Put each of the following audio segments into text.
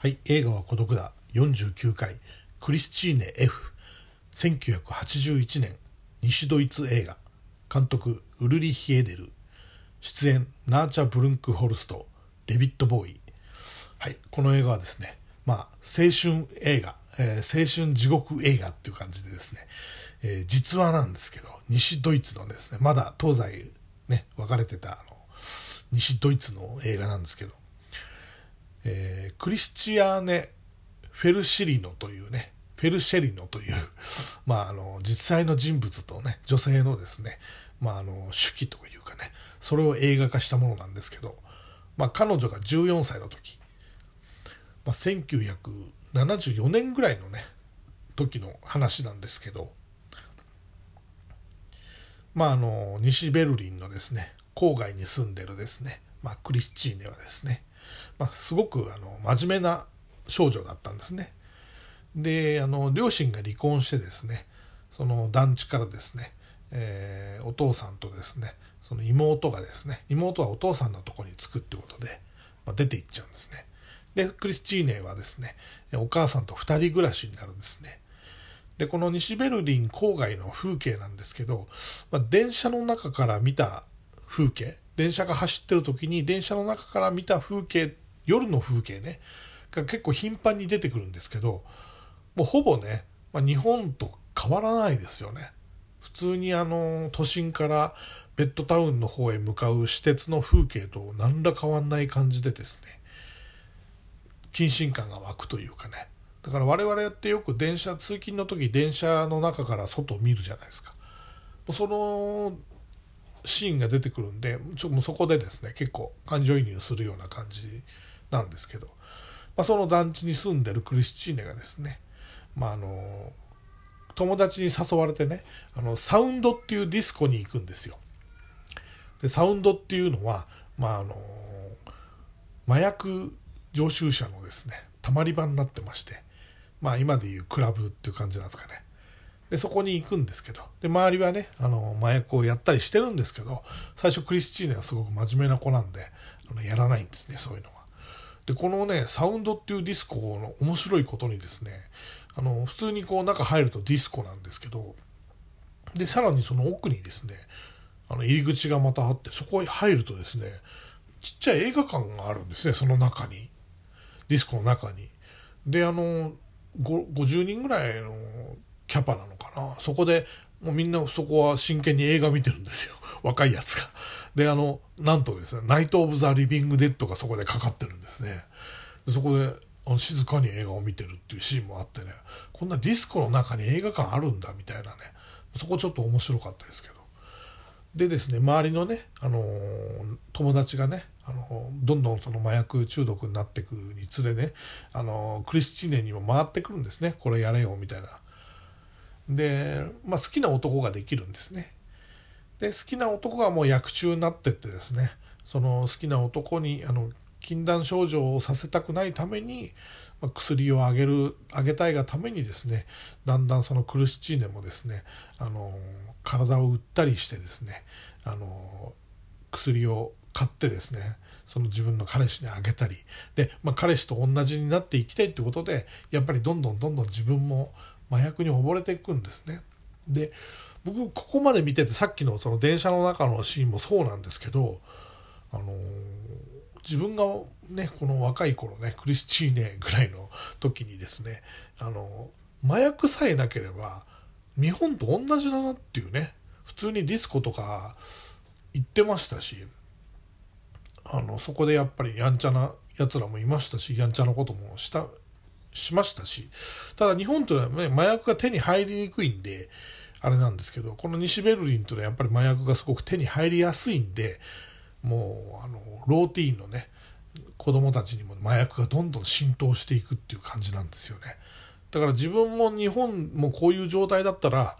はい、映画は孤独だ。49回、クリスチーネ F。1981年、西ドイツ映画。監督、ウルリヒ・エデル。出演、ナーチャ・ブルンクホルスト、デビッド・ボウイ。はい、この映画はですね、まあ、青春映画、えー青春地獄映画っていう感じでですね、えー実話なんですけど、西ドイツのですね、まだ東西ね、分かれてた、あの、西ドイツの映画なんですけど、えークリスチアーネ・フェルシリノというね、フェルシェリノという、まあ、あの、実際の人物とね、女性のですね、まあ、あの、手記というかね、それを映画化したものなんですけど、まあ、彼女が14歳の時、まあ、1974年ぐらいのね、時の話なんですけど、まあ、あの、西ベルリンのですね、郊外に住んでるですね、まあ、クリスチーネはですね、まあ、すごくあの真面目な少女だったんですね。で、あの、両親が離婚してですね、その団地からですね、えーお父さんとですね、その妹がですね、妹はお父さんのとこに着くってことで、まあ、出て行っちゃうんですね。で、クリスチーネはですね、お母さんと二人暮らしになるんですね。で、この西ベルリン郊外の風景なんですけど、まあ、電車の中から見た風景、電車が走ってる時に電車の中から見た風景、夜の風景ね、が結構頻繁に出てくるんですけど、もうほぼね、まあ、日本と変わらないですよね。普通にあの、都心からベッドタウンの方へ向かう私鉄の風景と何ら変わんない感じでですね、謹慎感が湧くというかね。だから我々ってよく電車、通勤の時電車の中から外を見るじゃないですか。そのシーンが出てくるんで、ちょもうそこでですね、結構感情移入するような感じなんですけど、まあ、その団地に住んでるクリスチーネがですね、まあ、あの、友達に誘われてね、あの、サウンドっていうディスコに行くんですよ。で、サウンドっていうのは、まあ、あの、麻薬常習者のですね、たまり場になってまして、まあ今でいうクラブっていう感じなんですかね。で、そこに行くんですけど、で、周りはね、あの、麻薬をやったりしてるんですけど、最初クリスチーネはすごく真面目な子なんで、あのやらないんですね、そういうのは。で、このね、サウンドっていうディスコの面白いことにですね、あの、普通にこう中入るとディスコなんですけど、で、さらにその奥にですね、あの、入り口がまたあって、そこへ入るとですね、ちっちゃい映画館があるんですね、その中に。ディスコの中に。で、あの、50人ぐらいのキャパなのかな。そこで、もうみんなそこは真剣に映画見てるんですよ。若いやつが。で、あの、なんとですね、ナイト・オブ・ザ・リビング・デッドがそこでかかってるんですね。でそこで、あの静かに映画を見てるっていうシーンもあってね、こんなディスコの中に映画館あるんだみたいなね、そこちょっと面白かったですけど。でですね、周りのね、あのー友達がね、あのーどんどんその麻薬中毒になっていくにつれね、あのークリスチーネにも回ってくるんですね。これやれよ、みたいな。で、まあ好きな男ができるんですね。で、好きな男がもう薬中になってってですね、その好きな男に、あの、禁断症状をさせたくないために、まあ薬をあげる、あげたいがためにですね、だんだんそのクリスチーネもですね、あの、体を売ったりしてですね、あの、薬を買ってですね、その自分の彼氏にあげたり、で、まあ彼氏と同じになっていきたいってことで、やっぱりどんどんどんどん自分も麻薬に溺れていくんですね。で、僕、ここまで見てて、さっきのその電車の中のシーンもそうなんですけど、あのー自分がね、この若い頃ね、クリスチーネぐらいの時にですね、あの麻薬さえなければ、日本と同じだなっていうね、普通にディスコとか行ってましたし、あの、そこでやっぱりやんちゃな奴らもいましたし、やんちゃなこともした、しましたし、ただ日本というのはね、麻薬が手に入りにくいんで、あれなんですけど、この西ベルリンというのはやっぱり麻薬がすごく手に入りやすいんで、もう、あの、ローティーンのね、子供たちにも麻薬がどんどん浸透していくっていう感じなんですよね。だから自分も日本もこういう状態だったら、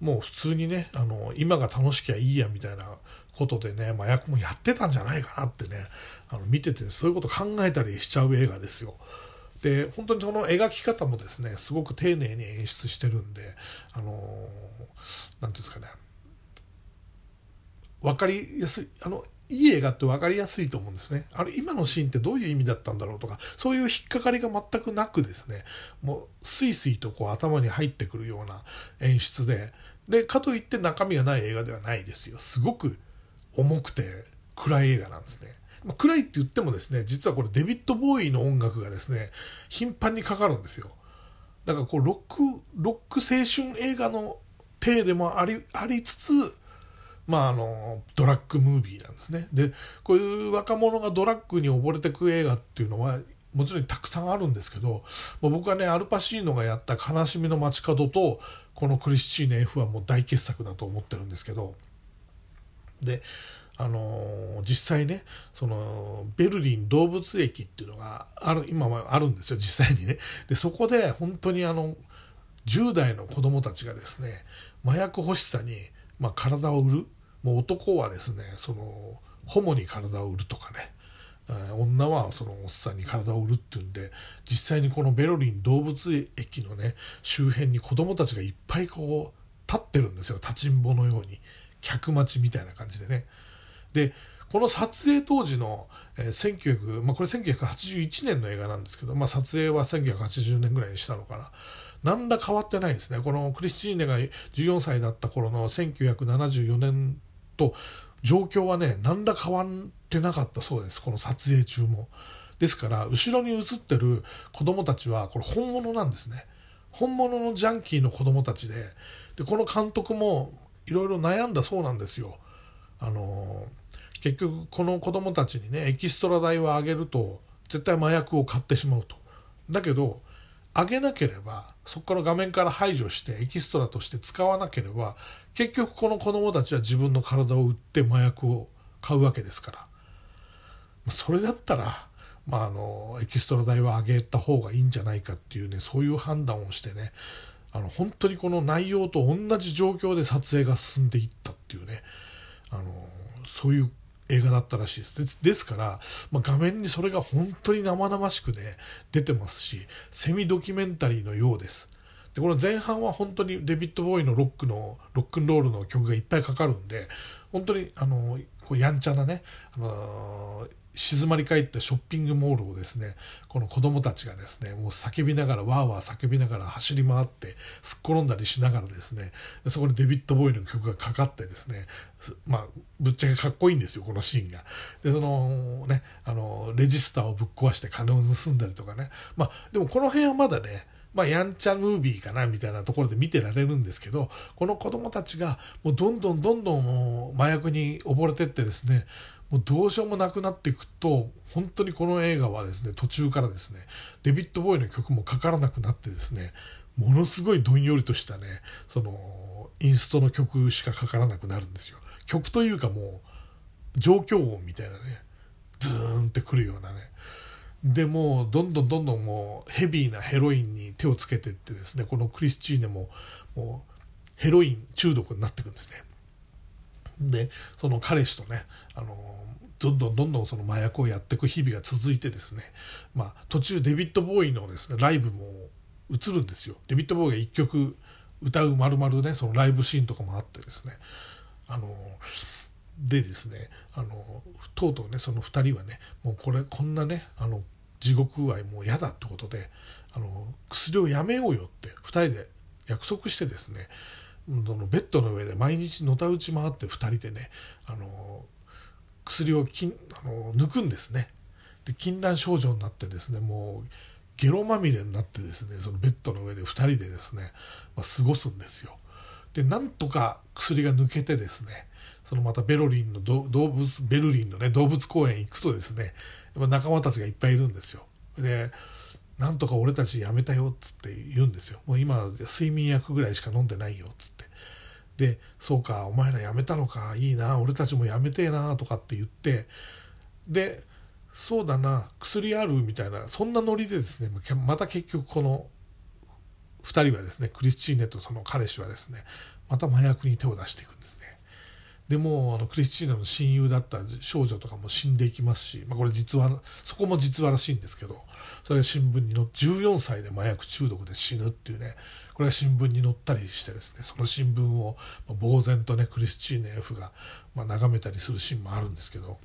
もう普通にね、あの、今が楽しきゃいいやみたいなことでね、麻薬もやってたんじゃないかなってね、あの、見ててそういうこと考えたりしちゃう映画ですよ。で、本当にその描き方もですね、すごく丁寧に演出してるんで、あのーていうんですかね、わかりやすい、あの、いい映画って分かりやすいと思うんですね。あれ、今のシーンってどういう意味だったんだろうとか、そういう引っかかりが全くなくですね、もう、スイスイとこう頭に入ってくるような演出で、で、かといって中身がない映画ではないですよ。すごく重くて暗い映画なんですね。暗いって言ってもですね、実はこれデビッド・ボーイの音楽がですね、頻繁にかかるんですよ。だからこう、ロック、ロック青春映画の体でもあり、ありつつ、まあ、あの、ドラッグムービーなんですね。で、こういう若者がドラッグに溺れてく映画っていうのは、もちろんたくさんあるんですけど、もう僕はね、アルパシーノがやった悲しみの街角と、このクリスチーネ F はもう大傑作だと思ってるんですけど、で、あの、実際ね、その、ベルリン動物駅っていうのがある、今はあるんですよ、実際にね。で、そこで本当にあの、10代の子供たちがですね、麻薬欲しさに、まあ、体を売る。もう男はですね、その、ホモに体を売るとかね、女はそのおっさんに体を売るっていうんで、実際にこのベルリン動物駅のね、周辺に子供たちがいっぱいこう、立ってるんですよ。立ちんぼのように。客待ちみたいな感じでね。で、この撮影当時の、えー、1900、まあ、これ1981年の映画なんですけど、まあ、撮影は1980年ぐらいにしたのかな。何ら変わってないですね。このクリスチーネが14歳だった頃の1974年と状況はね、何ら変わってなかったそうです。この撮影中も。ですから、後ろに映ってる子供たちは、これ本物なんですね。本物のジャンキーの子供たちで、で、この監督もいろいろ悩んだそうなんですよ。あの、結局この子供たちにね、エキストラ代をあげると、絶対麻薬を買ってしまうと。だけど、あげなければ、そこから画面から排除してエキストラとして使わなければ、結局この子供たちは自分の体を売って麻薬を買うわけですから。それだったら、まあ、あの、エキストラ代は上げた方がいいんじゃないかっていうね、そういう判断をしてね、あの、本当にこの内容と同じ状況で撮影が進んでいったっていうね、あの、そういう映画だったらしいです。ですから、まあ、画面にそれが本当に生々しくね、出てますし、セミドキュメンタリーのようです。で、この前半は本当にデビッド・ボーイのロックの、ロックンロールの曲がいっぱいかかるんで、本当に、あの、こうやんちゃなね、あの静まり返ったショッピングモールをですね、この子供たちがですね、もう叫びながら、わーわー叫びながら走り回って、すっ転んだりしながらですね、そこにデビッド・ボーイの曲がかかってですね、まあ、ぶっちゃけかっこいいんですよ、このシーンが。で、そのね、あの、レジスターをぶっ壊して金を盗んだりとかね。まあ、でもこの辺はまだね、まあ、やんちゃムービーかなみたいなところで見てられるんですけど、この子供たちがもうどんどんどんどん麻薬に溺れてってですね、もうどうしようもなくなっていくと、本当にこの映画はですね、途中からですね、デビッド・ボーイの曲もかからなくなってですね、ものすごいどんよりとしたね、その、インストの曲しかかからなくなるんですよ。曲というかもう、状況音みたいなね、ズーンってくるようなね。でもうどんどんどんどんもうヘビーなヘロインに手をつけてってですね、このクリスチーネももうヘロイン中毒になっていくんですね。で、その彼氏とね、あの、どんどんどんどんその麻薬をやっていく日々が続いてですね、まあ途中デビッド・ボーイのですね、ライブも映るんですよ。デビッド・ボーイが一曲歌う丸々ね、そのライブシーンとかもあってですね、あの、でですね、あの、とうとうね、その二人はね、もうこれ、こんなね、あの、地獄具合もう嫌だってことで、あの、薬をやめようよって二人で約束してですね、そのベッドの上で毎日のたうち回って2人でねあの薬をきんあの抜くんですね。で禁断症状になってですねもうゲロまみれになってですねそのベッドの上で2人でですね、まあ、過ごすんですよ。でなんとか薬が抜けてですねそのまたベロリンの動物ベルリンのね動物公園行くとですねやっぱ仲間たちがいっぱいいるんですよ。でなんとか俺たちやめたよっつって言うんですよ。もう今睡眠薬ぐらいしか飲んでないよっつって。で、そうか、お前ら辞めたのか、いいな、俺たちも辞めてえな、とかって言って、で、そうだな、薬あるみたいな、そんなノリでですね、また結局この2人はですね、クリスチーネとその彼氏はですね、また麻薬に手を出していくんですね。でもあのクリスチーナの親友だった少女とかも死んでいきますし、まあ、これ実話そこも実話らしいんですけどそれが新聞に載って14歳で麻薬中毒で死ぬっていうねこれが新聞に載ったりしてですねその新聞を呆然とねクリスチーネ F がま眺めたりするシーンもあるんですけど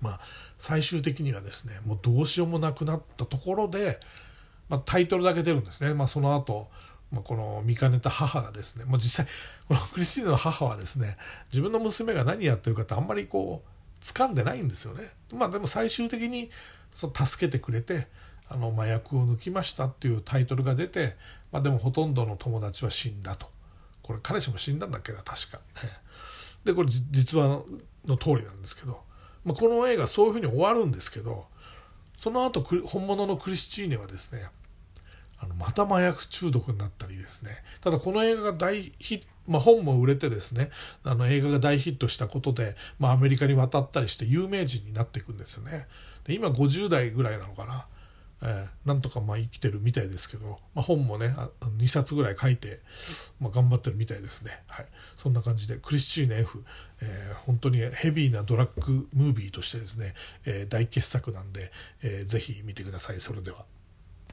まあ最終的にはですねもうどうしようもなくなったところで、まあ、タイトルだけ出るんですね、まあ、その後まあ、この見かねた母がですね、まあ、実際このクリスティーナの母はですね自分の娘が何やってるかってあんまりこう掴んでないんですよね。まあでも最終的にその助けてくれてあの麻薬を抜きましたっていうタイトルが出て、まあ、でもほとんどの友達は死んだとこれ彼氏も死んだんだっけな確か。でこれ実話の通りなんですけど、まあ、この映画そういうふうに終わるんですけどその後本物のクリスチーネはですねあのまた麻薬中毒になったりですね。ただこの映画が大ヒットまあ、本も売れてですねあの映画が大ヒットしたことで、まあ、アメリカに渡ったりして有名人になっていくんですよね。で今50代ぐらいなのかな、えー、なんとかまあ生きてるみたいですけど、まあ、本もね2冊ぐらい書いて、まあ、頑張ってるみたいですね、はい、そんな感じでクリスチーネ F、えー、本当にヘビーなドラッグムービーとしてですね、えー、大傑作なんで、えー、ぜひ見てください。それでは。